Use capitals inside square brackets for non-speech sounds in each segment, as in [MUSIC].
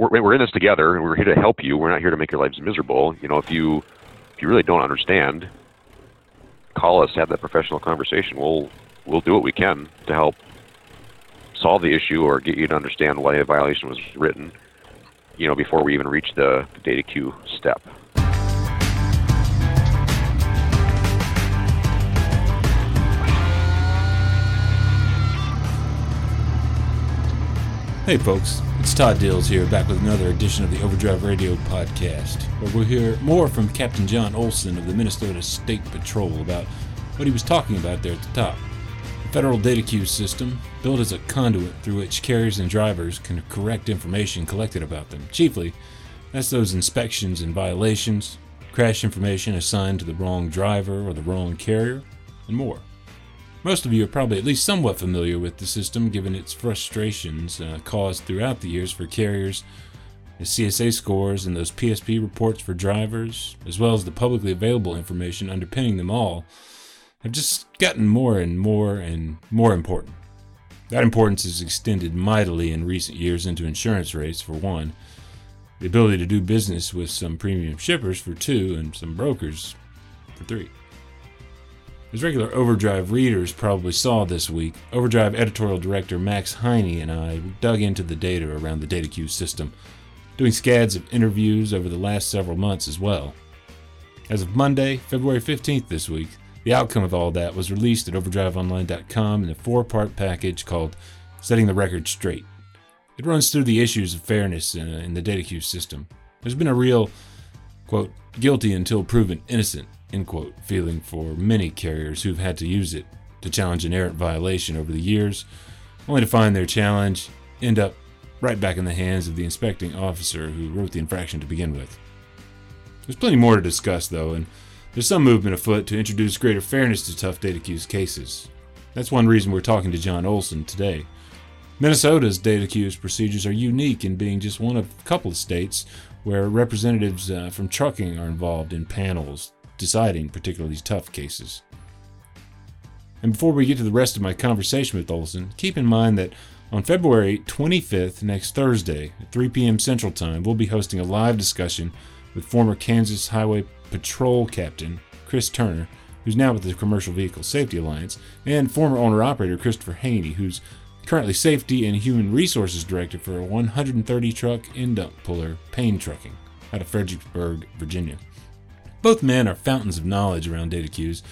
we're, we're in this together, and we're here to help you. We're not here to make your lives miserable. You know, if you if you really don't understand, call us, have that professional conversation. We'll we'll do what we can to help solve the issue or get you to understand why a violation was written. You know, before we even reach the, the data queue step. Hey folks, it's Todd Dills here, back with another edition of the Overdrive Radio podcast, where we'll hear more from Captain John Olson of the Minnesota State Patrol about what he was talking about there at the top. The federal data queue system, built as a conduit through which carriers and drivers can correct information collected about them. Chiefly, that's those inspections and violations, crash information assigned to the wrong driver or the wrong carrier, and more. Most of you are probably at least somewhat familiar with the system given its frustrations uh, caused throughout the years for carriers, the CSA scores, and those PSP reports for drivers, as well as the publicly available information underpinning them all, have just gotten more and more and more important. That importance has extended mightily in recent years into insurance rates, for one, the ability to do business with some premium shippers, for two, and some brokers, for three. As regular Overdrive readers probably saw this week, Overdrive editorial director Max Heine and I dug into the data around the data queue system, doing scads of interviews over the last several months as well. As of Monday, February 15th this week, the outcome of all that was released at overdriveonline.com in a four part package called Setting the Record Straight. It runs through the issues of fairness in, uh, in the data queue system. There's been a real, quote, guilty until proven innocent end quote, feeling for many carriers who've had to use it to challenge an errant violation over the years, only to find their challenge end up right back in the hands of the inspecting officer who wrote the infraction to begin with. There's plenty more to discuss, though, and there's some movement afoot to introduce greater fairness to tough data queues cases. That's one reason we're talking to John Olson today. Minnesota's data queues procedures are unique in being just one of a couple of states where representatives uh, from trucking are involved in panels deciding particularly tough cases. And before we get to the rest of my conversation with Olson, keep in mind that on February 25th, next Thursday, at 3 p.m. Central Time, we'll be hosting a live discussion with former Kansas Highway Patrol Captain Chris Turner, who's now with the Commercial Vehicle Safety Alliance, and former owner operator Christopher Haney, who's currently Safety and Human Resources Director for a 130 truck end dump puller, Payne Trucking, out of Fredericksburg, Virginia. Both men are fountains of knowledge around data queues.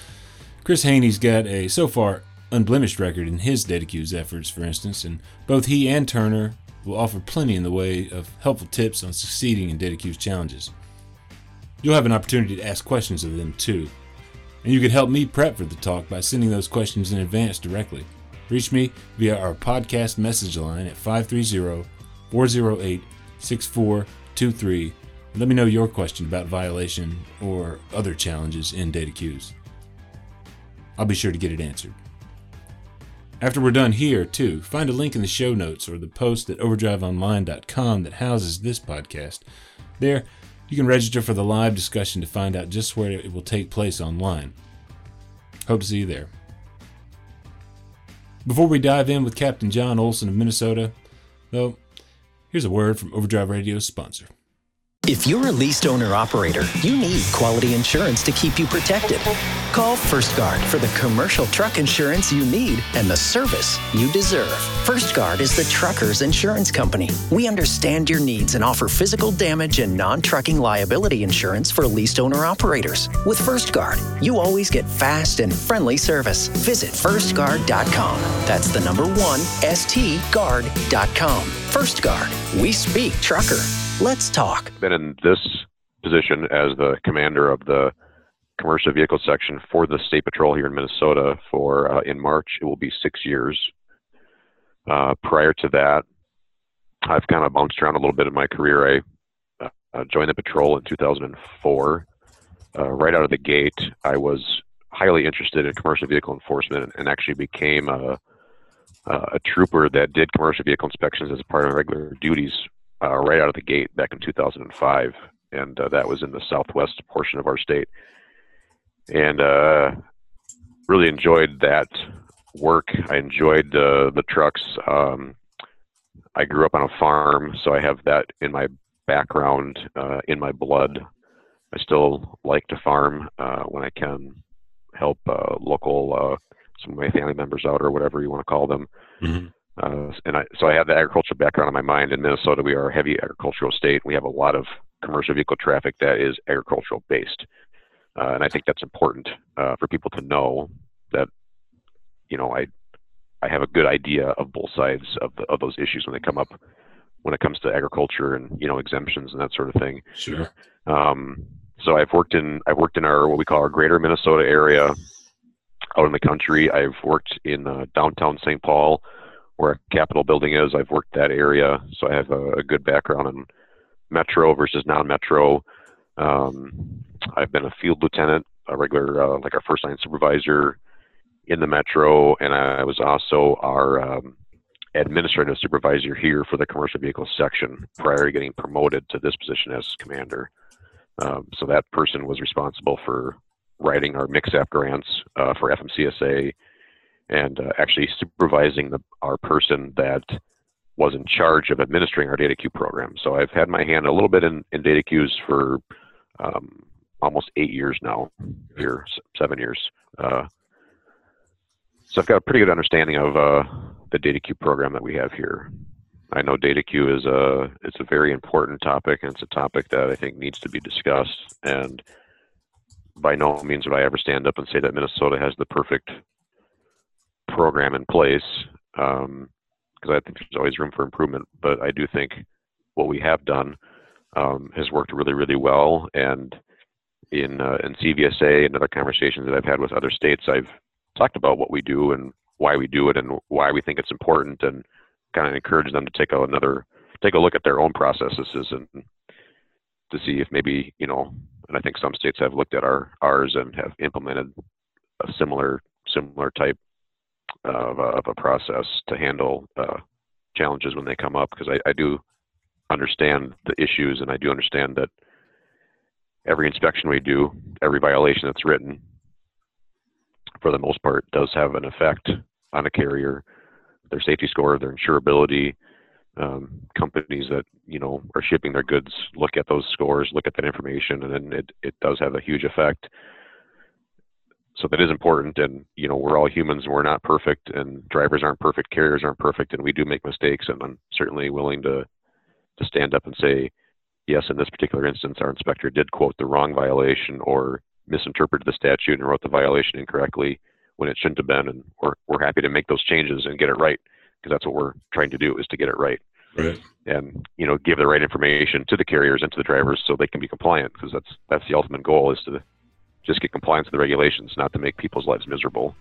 Chris Haney's got a so far unblemished record in his data queues efforts, for instance, and both he and Turner will offer plenty in the way of helpful tips on succeeding in data queues challenges. You'll have an opportunity to ask questions of them too, and you can help me prep for the talk by sending those questions in advance directly. Reach me via our podcast message line at 530 408 6423 let me know your question about violation or other challenges in data queues. I'll be sure to get it answered. After we're done here, too, find a link in the show notes or the post at overdriveonline.com that houses this podcast. There, you can register for the live discussion to find out just where it will take place online. Hope to see you there. Before we dive in with Captain John Olson of Minnesota, though, here's a word from Overdrive Radio's sponsor. If you're a leased owner operator, you need quality insurance to keep you protected. Call First Guard for the commercial truck insurance you need and the service you deserve. First Guard is the trucker's insurance company. We understand your needs and offer physical damage and non trucking liability insurance for leased owner operators. With First Guard, you always get fast and friendly service. Visit firstguard.com. That's the number one, stguard.com. First Guard, we speak trucker. Let's talk. Been in this position as the commander of the commercial vehicle section for the state patrol here in Minnesota for uh, in March it will be six years. Uh, prior to that, I've kind of bounced around a little bit in my career. I uh, joined the patrol in 2004. Uh, right out of the gate, I was highly interested in commercial vehicle enforcement and, actually became a, a trooper that did commercial vehicle inspections as part of regular duties uh, right out of the gate back in 2005, and uh, that was in the southwest portion of our state. And uh, really enjoyed that work. I enjoyed the trucks. Um, I grew up on a farm, so I have that in my background, uh, in my blood. I still like to farm uh, when I can help uh, local uh, some of my family members out or whatever you want to call them. Mm-hmm. Uh, and I, so I have the agricultural background in my mind. In Minnesota, we are a heavy agricultural state. We have a lot of commercial vehicle traffic that is agricultural based, uh, and I think that's important uh, for people to know that you know I I have a good idea of both sides of the, of those issues when they come up when it comes to agriculture and you know exemptions and that sort of thing. Sure. Um, so I've worked in I've worked in our what we call our greater Minnesota area out in the country. I've worked in uh, downtown St. Paul where Capitol building is. I've worked that area, so I have a, a good background in metro versus non-metro. Um, I've been a field lieutenant, a regular uh, like our first line supervisor in the metro, and I was also our um, administrative supervisor here for the commercial vehicle section prior to getting promoted to this position as commander. Um, so that person was responsible for writing our MCSAP grants uh, for FMCSA and uh, actually supervising the, our person that was in charge of administering our data queue program. So I've had my hand a little bit in, in data queues for um, almost eight years now, here seven years. Uh, so I've got a pretty good understanding of uh, the data queue program that we have here. I know data queue is a it's a very important topic, and it's a topic that I think needs to be discussed. And by no means would I ever stand up and say that Minnesota has the perfect program in place, because um, I think there's always room for improvement. But I do think what we have done um, has worked really, really well. And in uh, in CVSA and other conversations that I've had with other states, I've talked about what we do and why we do it and why we think it's important, and kind of encourage them to take a, another take a look at their own processes and to see if maybe you know and I think some states have looked at our ours and have implemented a similar similar type of, uh, of a process to handle uh, challenges when they come up because I, I do understand the issues and I do understand that every inspection we do, every violation that's written, for the most part, does have an effect on a carrier, their safety score, their insurability, um, companies that you know are shipping their goods look at those scores, look at that information, and then it it does have a huge effect. So that is important, and you know we're all humans, and we're not perfect, and drivers aren't perfect, carriers aren't perfect, and we do make mistakes, and I'm certainly willing to to stand up and say, yes, in this particular instance, our inspector did quote the wrong violation or misinterpreted the statute and wrote the violation incorrectly when it shouldn't have been, and we're we're happy to make those changes and get it right because that's what we're trying to do is to get it right. Right. And you know, give the right information to the carriers and to the drivers so they can be compliant because that's that's the ultimate goal is to just get compliance with the regulations, not to make people's lives miserable.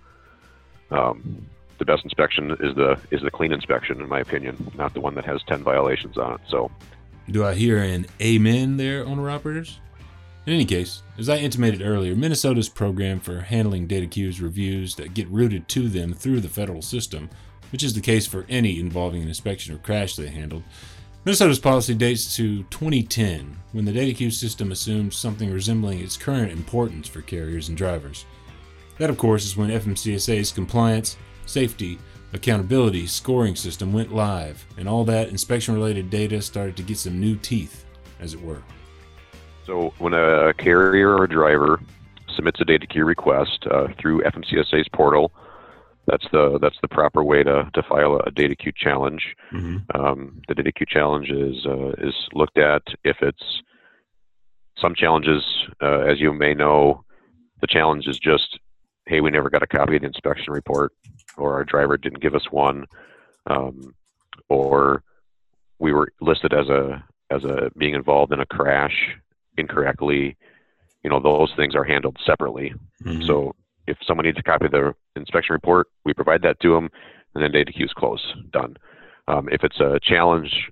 Um, the best inspection is the is the clean inspection, in my opinion, not the one that has ten violations on it. So, do I hear an amen there, owner operators? In any case, as I intimated earlier, Minnesota's program for handling data queues reviews that get routed to them through the federal system which is the case for any involving an inspection or crash they handled. Minnesota's policy dates to 2010, when the data queue system assumed something resembling its current importance for carriers and drivers. That, of course, is when FMCSA's compliance, safety, accountability scoring system went live, and all that inspection related data started to get some new teeth, as it were. So, when a carrier or a driver submits a data queue request uh, through FMCSA's portal, that's the that's the proper way to, to file a data queue challenge. Mm-hmm. Um, the data queue challenge is uh, is looked at if it's some challenges, uh, as you may know, the challenge is just, hey, we never got a copy of the inspection report, or our driver didn't give us one, um, or we were listed as a as a being involved in a crash incorrectly. You know, those things are handled separately. Mm-hmm. So if someone needs a copy of the inspection report, we provide that to them, and then data queue is closed, done. Um, if it's a challenge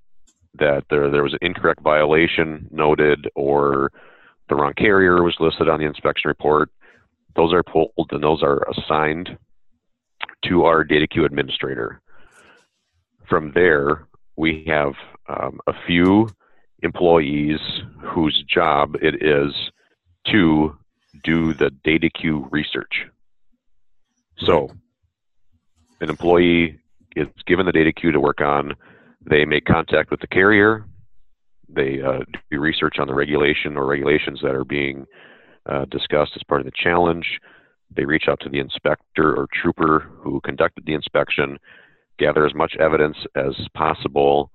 that there there was an incorrect violation noted or the wrong carrier was listed on the inspection report, those are pulled and those are assigned to our data queue administrator. From there, we have um, a few employees whose job it is to do the data queue research. So, an employee is given the data queue to work on. They make contact with the carrier. They uh, do research on the regulation or regulations that are being uh, discussed as part of the challenge. They reach out to the inspector or trooper who conducted the inspection, gather as much evidence as possible,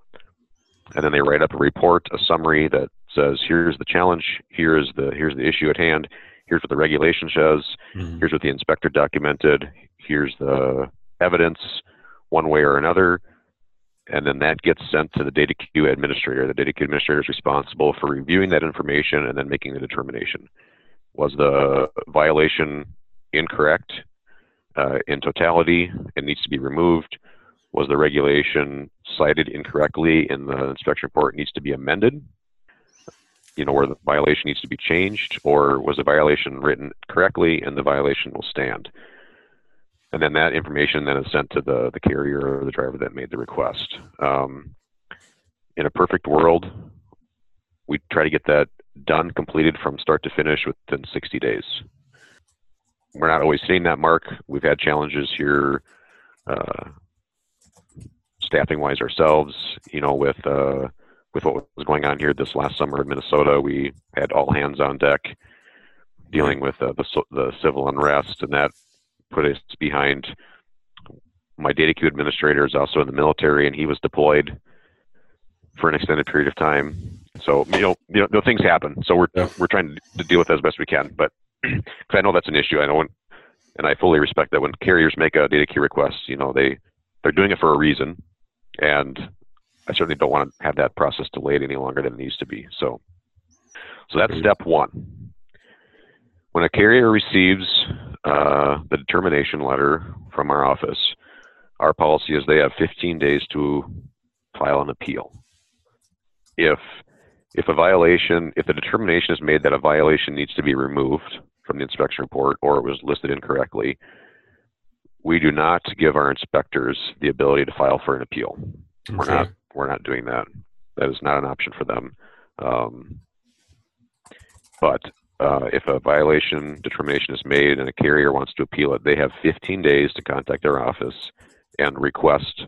and then they write up a report, a summary that says, "Here's the challenge. Here's the here's the issue at hand. Here's what the regulation says. Mm-hmm. Here's what the inspector documented. Here's the evidence, one way or another." And then that gets sent to the data queue administrator. The data queue administrator is responsible for reviewing that information and then making the determination. Was the violation incorrect uh, in totality and needs to be removed? Was the regulation cited incorrectly in the inspection report needs to be amended? You know, where the violation needs to be changed, or was the violation written correctly and the violation will stand? And then that information then is sent to the, the carrier or the driver that made the request. Um, in a perfect world, we try to get that done, completed from start to finish within 60 days. We're not always hitting that mark. We've had challenges here, uh, staffing wise ourselves. You know, with uh, with what was going on here this last summer in Minnesota, we had all hands on deck dealing with uh, the the civil unrest, and that put us behind. My data queue administrator is also in the military, and he was deployed for an extended period of time. So you know, you know, things happen. So we're yeah. we're trying to deal with that as best we can. But [CLEARS THROAT] because I know that's an issue, I know when, and I fully respect that when carriers make a data queue request, you know, they they're doing it for a reason, and I certainly don't want to have that process delayed any longer than it needs to be. So, so that's step one. When a carrier receives uh, the determination letter from our office, our policy is they have 15 days to file an appeal. If if a violation, if the determination is made that a violation needs to be removed from the inspection report or it was listed incorrectly, we do not give our inspectors the ability to file for an appeal. Okay. We're not we're not doing that. That is not an option for them. Um, but uh, if a violation determination is made and a carrier wants to appeal it, they have 15 days to contact their office and request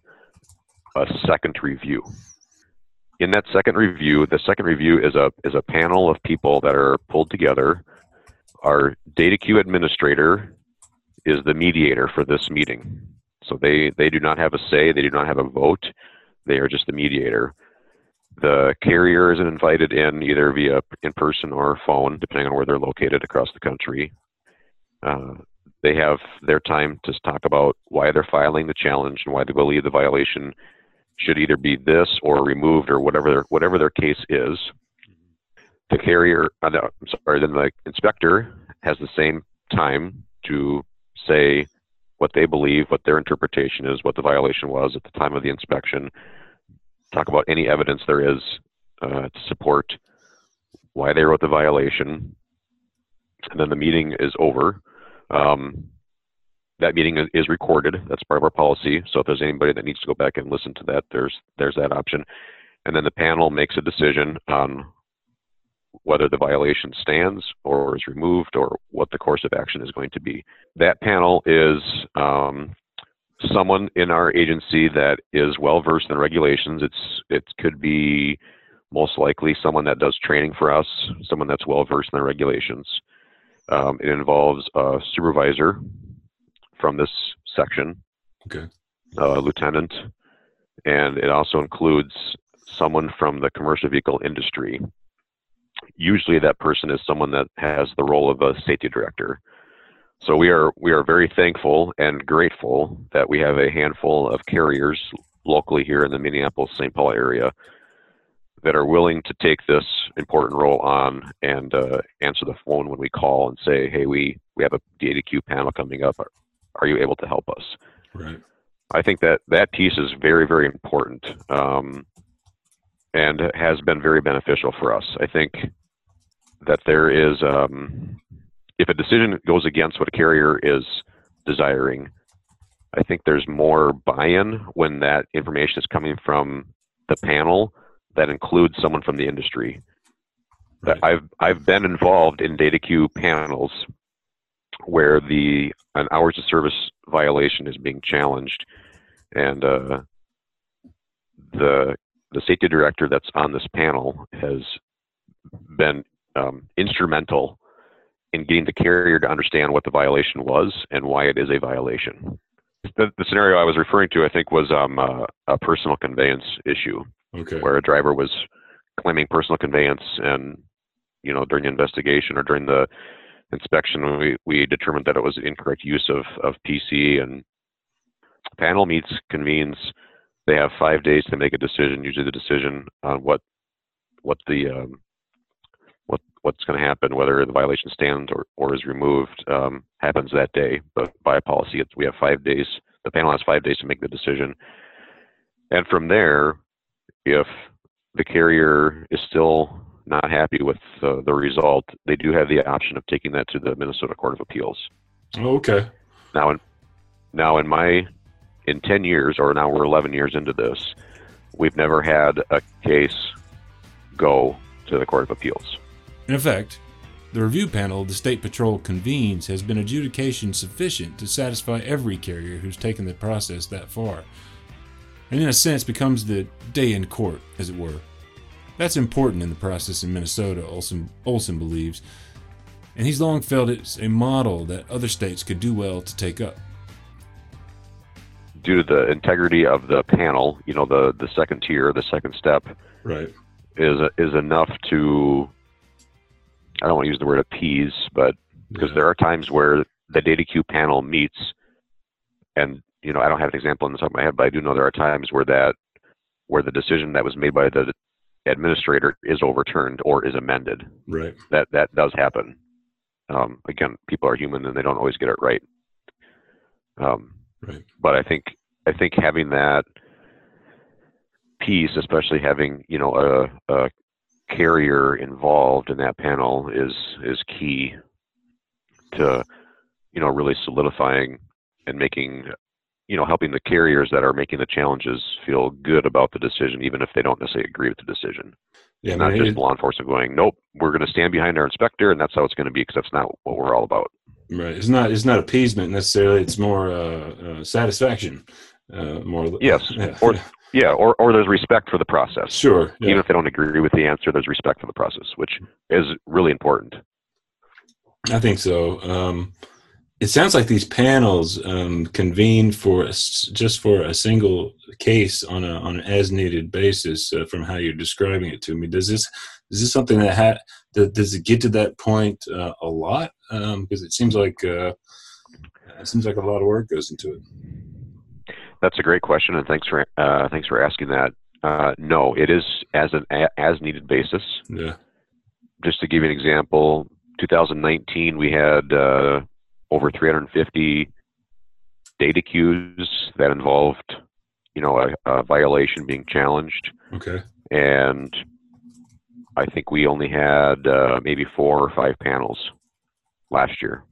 a second review in that second review, the second review is a is a panel of people that are pulled together. Our data queue administrator is the mediator for this meeting. So they, they do not have a say, they do not have a vote, they are just the mediator. The carrier is invited in either via in person or phone, depending on where they're located across the country. Uh, they have their time to talk about why they're filing the challenge and why they believe the violation should either be this or removed or whatever their, whatever their case is. The carrier, uh, I'm sorry, then the inspector has the same time to say what they believe, what their interpretation is, what the violation was at the time of the inspection, talk about any evidence there is uh, to support why they wrote the violation, and then the meeting is over. Um, that meeting is recorded. That's part of our policy. So if there's anybody that needs to go back and listen to that, there's there's that option. And then the panel makes a decision on whether the violation stands or is removed or what the course of action is going to be. That panel is um, someone in our agency that is well versed in regulations. It's it could be most likely someone that does training for us, someone that's well versed in the regulations. Um, it involves a supervisor from this section, okay. uh, lieutenant, and it also includes someone from the commercial vehicle industry. Usually, that person is someone that has the role of a safety director. So we are we are very thankful and grateful that we have a handful of carriers locally here in the Minneapolis-St. Paul area that are willing to take this important role on and uh, answer the phone when we call and say, "Hey, we we have a queue panel coming up are you able to help us? Right. I think that that piece is very, very important um, and has been very beneficial for us. I think that there is, um, if a decision goes against what a carrier is desiring, I think there's more buy in when that information is coming from the panel that includes someone from the industry. Right. I've I've been involved in data queue panels where the an hours of service violation is being challenged, and uh, the the safety director that's on this panel has been um, instrumental in getting the carrier to understand what the violation was and why it is a violation. The, the scenario I was referring to, I think, was um, uh, a personal conveyance issue Okay. where a driver was claiming personal conveyance and you know during the investigation or during the inspection we, we determined that it was incorrect use of, of pc and panel meets convenes they have five days to make a decision usually the decision on what what the um, what what's going to happen whether the violation stands or, or is removed um, happens that day but by policy it's, we have five days the panel has five days to make the decision and from there if the carrier is still not happy with uh, the result, they do have the option of taking that to the Minnesota Court of Appeals. Okay. Now, in now in my in ten years, or now we're eleven years into this, we've never had a case go to the Court of Appeals. In effect, the review panel the State Patrol convenes has been adjudication sufficient to satisfy every carrier who's taken the process that far, and in a sense becomes the day in court, as it were. That's important in the process in Minnesota, Olson, Olson believes, and he's long felt it's a model that other states could do well to take up. Due to the integrity of the panel, you know, the the second tier, the second step, Right. is is enough to. I don't want to use the word appease, but because Yeah. there are times where the data queue panel meets and you know i don't have an example in the top of my head but i do know there are times where that where the decision that was made by the administrator is overturned or is amended Right. that that does happen um, again people are human and they don't always get it right um, Right. but i think i think having that piece especially having you know a, a carrier involved in that panel is is key to you know really solidifying and making you know helping the carriers that are making the challenges feel good about the decision even if they don't necessarily agree with the decision Yeah. I not mean, just law enforcement going nope we're going to stand behind our inspector and that's how it's going to be because that's not what we're all about Right. It's not. It's not appeasement necessarily. It's more uh, uh, satisfaction. Uh, more. Yes, Yeah. or- yeah or, or there's respect for the process sure. even if they don't agree with the answer there's respect for the process which is really important I think so. Um, it sounds like these panels um, convene for a just for a single case on a on an as needed basis. Uh, from how you're describing it to me, does this is this something that ha- that does it get to that point uh, a lot? Because it seems like uh, it seems like a lot of work goes into it. That's a great question, and thanks for uh, thanks for asking that. Uh, no, it is as an as needed basis. Yeah. Just to give you an example, 2019 we had uh, over 350 data queues that involved, you know, a, a violation being challenged, Okay. and I think we only had uh, maybe four or five panels last year.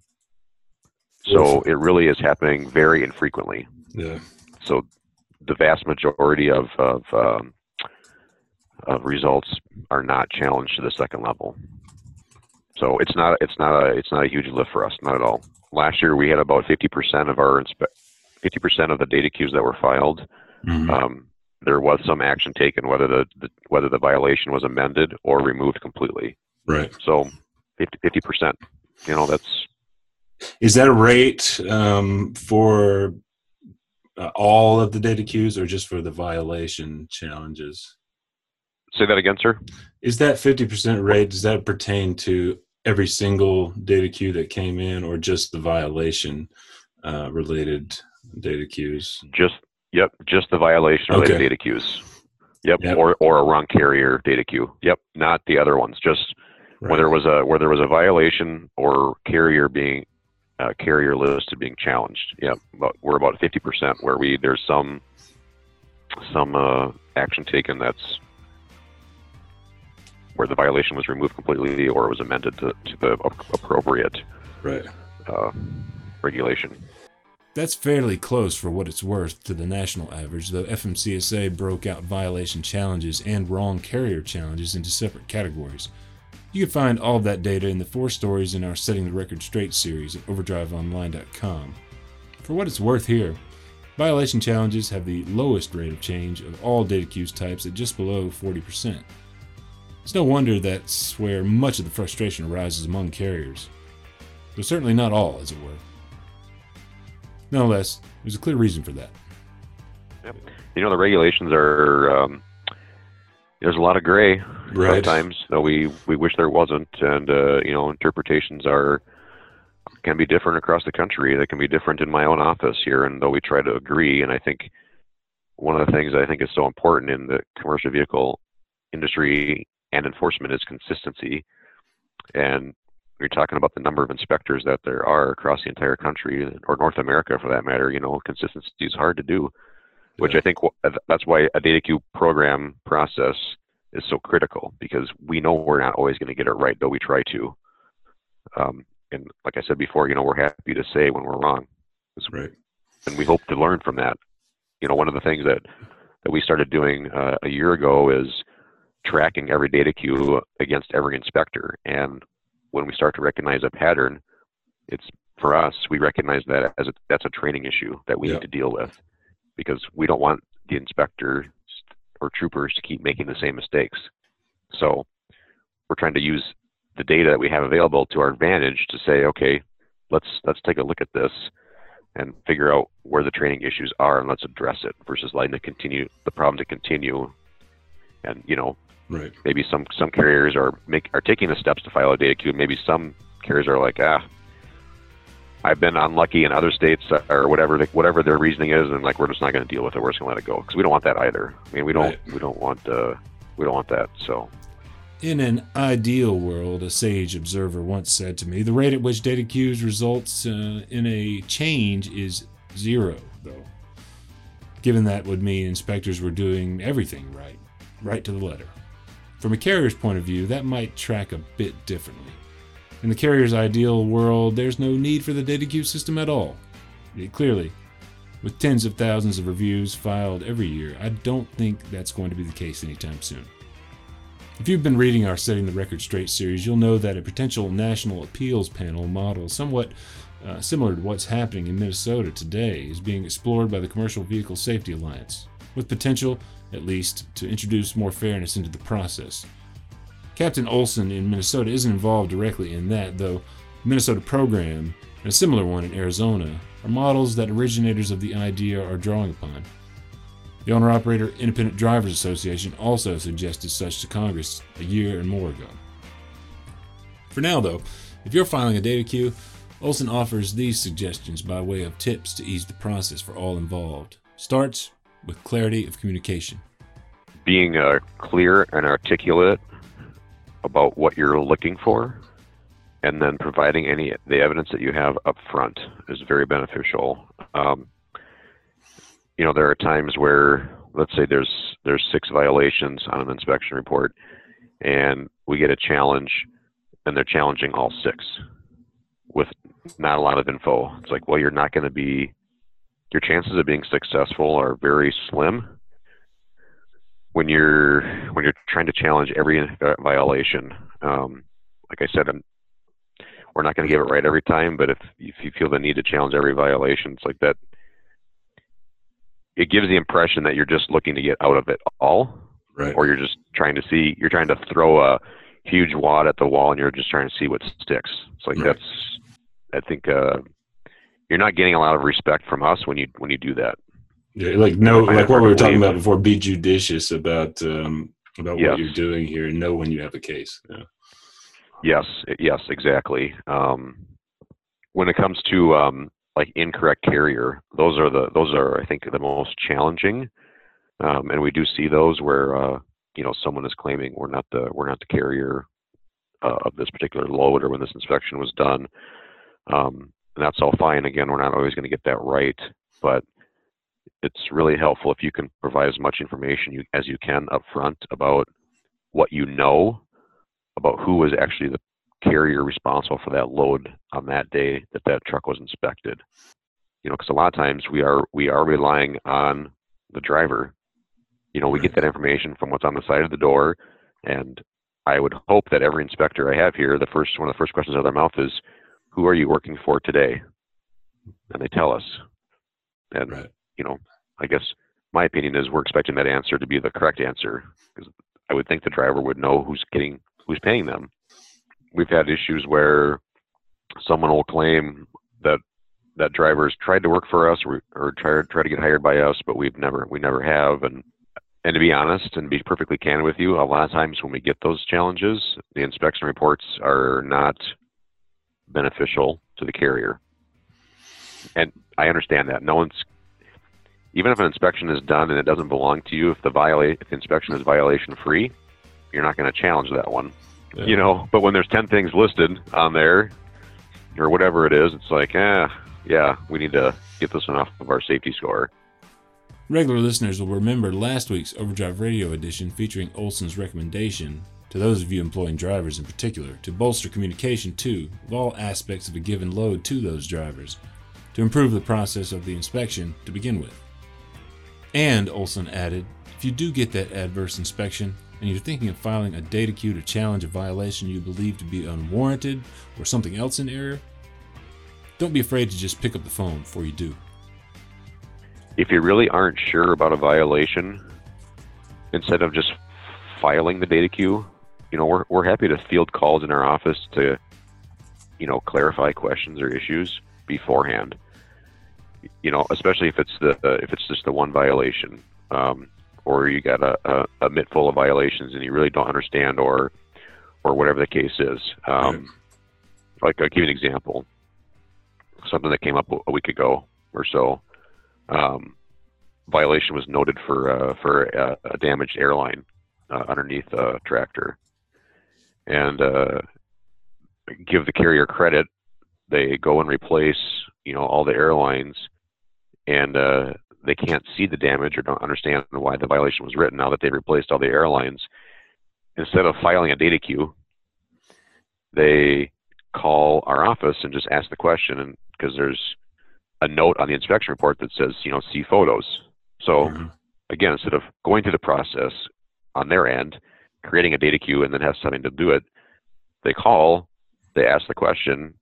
So it really is happening very infrequently. Yeah. so the vast majority of of, um, of results are not challenged to the second level. So it's not it's not a it's not a huge lift for us, not at all. Last year we had about fifty percent of our fifty percent of the data queues that were filed. Mhm. Um, there was some action taken, whether the, the whether the violation was amended or removed completely. right. So 50 percent. You know that's Is that a rate um, for uh, all of the data queues or just for the violation challenges? say that again, sir. Is that 50% rate, does that pertain to every single data queue that came in or just the violation uh, related data queues? Just yep, just the violation related Okay. data queues. Yep, Yep. or or a wrong carrier data queue. Yep, not the other ones. Just Right. where there was a where there was a violation or carrier being uh, carrier listed being challenged. Yep, but we're about fifty percent where we there's some some uh, action taken that's where the violation was removed completely or was amended to, to the appropriate Right. uh, regulation. That's fairly close for what it's worth to the national average, though FMCSA broke out violation challenges and wrong carrier challenges into separate categories. You can find all of that data in the four stories in our Setting the Record Straight series at overdriveonline.com. For what it's worth here, Violation challenges have the lowest rate of change of all data queues types at just below 40%. It's no wonder that's where much of the frustration arises among carriers. Though certainly not all, as it were. Nonetheless, there's a clear reason for that. Yep. You know, the regulations are, um, there's a lot of gray Right. sometimes. No, we, we wish there wasn't. And, uh, you know, interpretations are, can be different across the country. They can be different in my own office here. And though we try to agree, and I think one of the things I think is so important in the commercial vehicle industry and enforcement is consistency. And you're talking about the number of inspectors that there are across the entire country or North America for that matter, you know, consistency is hard to do, which Yeah. I think that's why a data queue program process is so critical because we know we're not always going to get it right, though we try to. Um, and like I said before, you know, we're happy to say when we're wrong, Right. and we hope to learn from that. You know, one of the things that that we started doing uh, a year ago is tracking every data queue against every inspector. And when we start to recognize a pattern, it's for us, we recognize that as a, that's a training issue that we Yeah. need to deal with because we don't want the inspectors or troopers to keep making the same mistakes. So we're trying to use the data that we have available to our advantage to say, okay, let's let's take a look at this and figure out where the training issues are and let's address it versus letting it continue the problem to continue and you know Right. maybe some some carriers are make are taking the steps to file a data queue maybe some carriers are like ah i've been unlucky in other states or whatever the, whatever their reasoning is and like we're just not going to deal with it we're just going to let it go because we don't want that either i mean we don't Right. we don't want uh we don't want that so In an ideal world, a sage observer once said to me, the rate at which data queues results uh, in a change is zero, though. Given that would mean inspectors were doing everything right, right to the letter. From a carrier's point of view, that might track a bit differently. In the carrier's ideal world, there's no need for the data queue system at all. Clearly, with tens of thousands of reviews filed every year, I don't think that's going to be the case anytime soon. If you've been reading our Setting the Record Straight series, you'll know that a potential national appeals panel model, somewhat uh, similar to what's happening in Minnesota today, is being explored by the Commercial Vehicle Safety Alliance, with potential, at least, to introduce more fairness into the process. Captain Olson in Minnesota isn't involved directly in that, though the Minnesota program and a similar one in Arizona are models that originators of the idea are drawing upon. The Owner Operator Independent Drivers Association also suggested such to Congress a year and more ago. For now, though, if you're filing a data queue, Olson offers these suggestions by way of tips to ease the process for all involved. Starts with clarity of communication. being uh, clear and articulate about what you're looking for and then providing any the evidence that you have up front is very beneficial um, you know there are times where let's say there's there's six violations on an inspection report and we get a challenge and they're challenging all six with not a lot of info it's like well you're not going to be your chances of being successful are very slim when you're when you're trying to challenge every violation. Um, like I said, I'm, we're not going to get it right every time, but if if you feel the need to challenge every violation, it's like that. It gives the impression that you're just looking to get out of it all, Right. or you're just trying to see you're trying to throw a huge wad at the wall and you're just trying to see what sticks. It's like Right. that's I think uh, you're not getting a lot of respect from us when you when you do that. Yeah, like no, like what we were talking about before. Be judicious about um, about Yes. what you're doing here, and know when you have a case. Yeah. Yes, yes, exactly. Um, when it comes to um, like incorrect carrier, those are the those are I think the most challenging, um, and we do see those where uh, you know someone is claiming we're not the we're not the carrier uh, of this particular load or when this inspection was done. Um, and that's all fine. Again, we're not always going to get that right, but it's really helpful if you can provide as much information you, as you can up front about what you know about who was actually the carrier responsible for that load on that day that that truck was inspected. You know, because a lot of times we are we are relying on the driver. You know, we get that information from what's on the side of the door, and I would hope that every inspector I have here, the first one of the first questions out of their mouth is, "Who are you working for today?" And they tell us. And Right. you know, I guess my opinion is we're expecting that answer to be the correct answer because I would think the driver would know who's getting who's paying them. We've had issues where someone will claim that that drivers tried to work for us or, or try try to get hired by us, but we've never we never have. And and to be honest and be perfectly candid with you, a lot of times when we get those challenges, the inspection reports are not beneficial to the carrier. And I understand that. No one's even if an inspection is done and it doesn't belong to you, if the violate if the inspection is violation free, you're not going to challenge that one. Yeah. You know, but when there's ten things listed on there or whatever it is, it's like, eh, yeah, we need to get this one off of our safety score. Regular listeners will remember last week's Overdrive Radio edition featuring Olson's recommendation to those of you employing drivers in particular to bolster communication to of all aspects of a given load to those drivers to improve the process of the inspection to begin with. And Olson added, if you do get that adverse inspection and you're thinking of filing a data queue to challenge a violation you believe to be unwarranted or something else in error, don't be afraid to just pick up the phone before you do. If you really aren't sure about a violation, instead of just filing the data queue, you know, we're, we're happy to field calls in our office to, you know, clarify questions or issues beforehand. You know, especially if it's the uh, if it's just the one violation, um, or you got a, a, a mitt full of violations and you really don't understand, or or whatever the case is. Um, right. Like I'll give you an example something that came up a week ago or so. Um, violation was noted for uh, for a, a, damaged airline uh, underneath a tractor, and uh, give the carrier credit. They go and replace, you know, all the airlines, and uh, they can't see the damage or don't understand why the violation was written. Now that they've replaced all the airlines, instead of filing a data queue, they call our office and just ask the question and because there's a note on the inspection report that says, you know, see photos. So mm-hmm. again, instead of going through the process on their end, creating a data queue and then has something to do it, they call, they ask the question,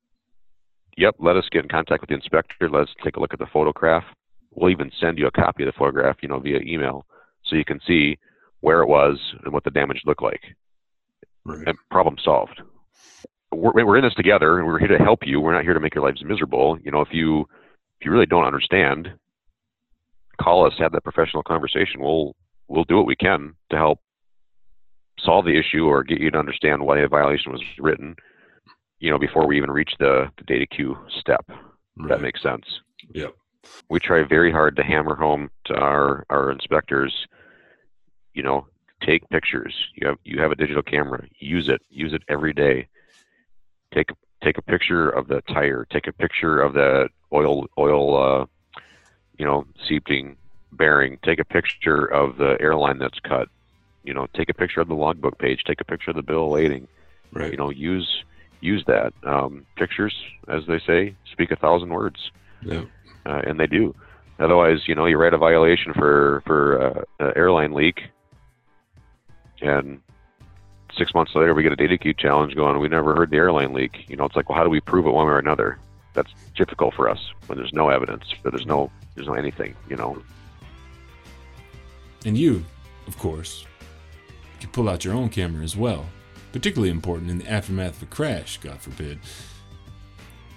yep, let us get in contact with the inspector, let's take a look at the photograph. We'll even send you a copy of the photograph, you know, via email so you can see where it was and what the damage looked like. Right. And problem solved we're, we're in this together and we're here to help you. We're not here to make your lives miserable. You know, if you if you really don't understand, call us, have that professional conversation. We'll we'll do what we can to help solve the issue or get you to understand why a violation was written. You know, before we even reach the, the data queue step. Right. That makes sense. Yep. We try very hard to hammer home to our our inspectors. You know, take pictures. You have you have a digital camera. Use it. Use it every day take a take a picture of the tire, take a picture of the oil oil uh, you know seeping bearing, take a picture of the airline that's cut. You know, take a picture of the logbook page, take a picture of the bill lading. Right. You know, use use that. Um, pictures, as they say, speak a thousand words. Yeah. Uh, and they do. Otherwise, you know, you write a violation for for uh, an airline leak, and six months later we get a data queue challenge going. We never heard the airline leak. You know, it's like, well, how do we prove it one way or another? That's difficult for us when there's no evidence, but there's no there's no anything. You know. And you, of course, can pull out your own camera as well. Particularly important in the aftermath of a crash, God forbid.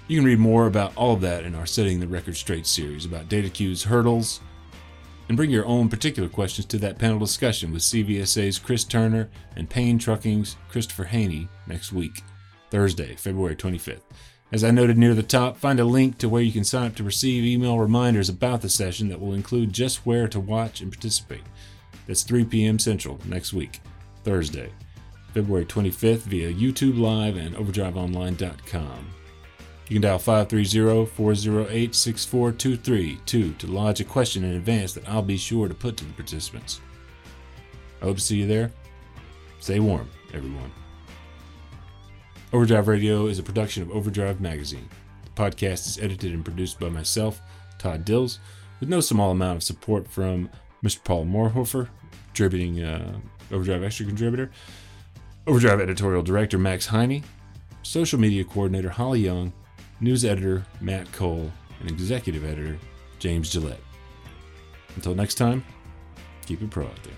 You can read more about all of that in our Setting the Record Straight series about data queues, hurdles, and bring your own particular questions to that panel discussion with CVSA's Chris Turner and Payne Trucking's Christopher Haney next week, Thursday, February 25th. As I noted near the top, find a link to where you can sign up to receive email reminders about the session that will include just where to watch and participate. That's 3 p.m. Central next week, Thursday, February 25th via YouTube Live and OverdriveOnline.com. You can dial 530-408-6423 to lodge a question in advance that I'll be sure to put to the participants. I hope to see you there. Stay warm, everyone. Overdrive Radio is a production of Overdrive Magazine. The podcast is edited and produced by myself, Todd Dills, with no small amount of support from Mr. Paul Moorhofer, contributing uh, Overdrive Extra contributor, Overdrive editorial director Max Heine, social media coordinator Holly Young, news editor Matt Cole, and executive editor James Jaillet. Until next time, keep it pro out there.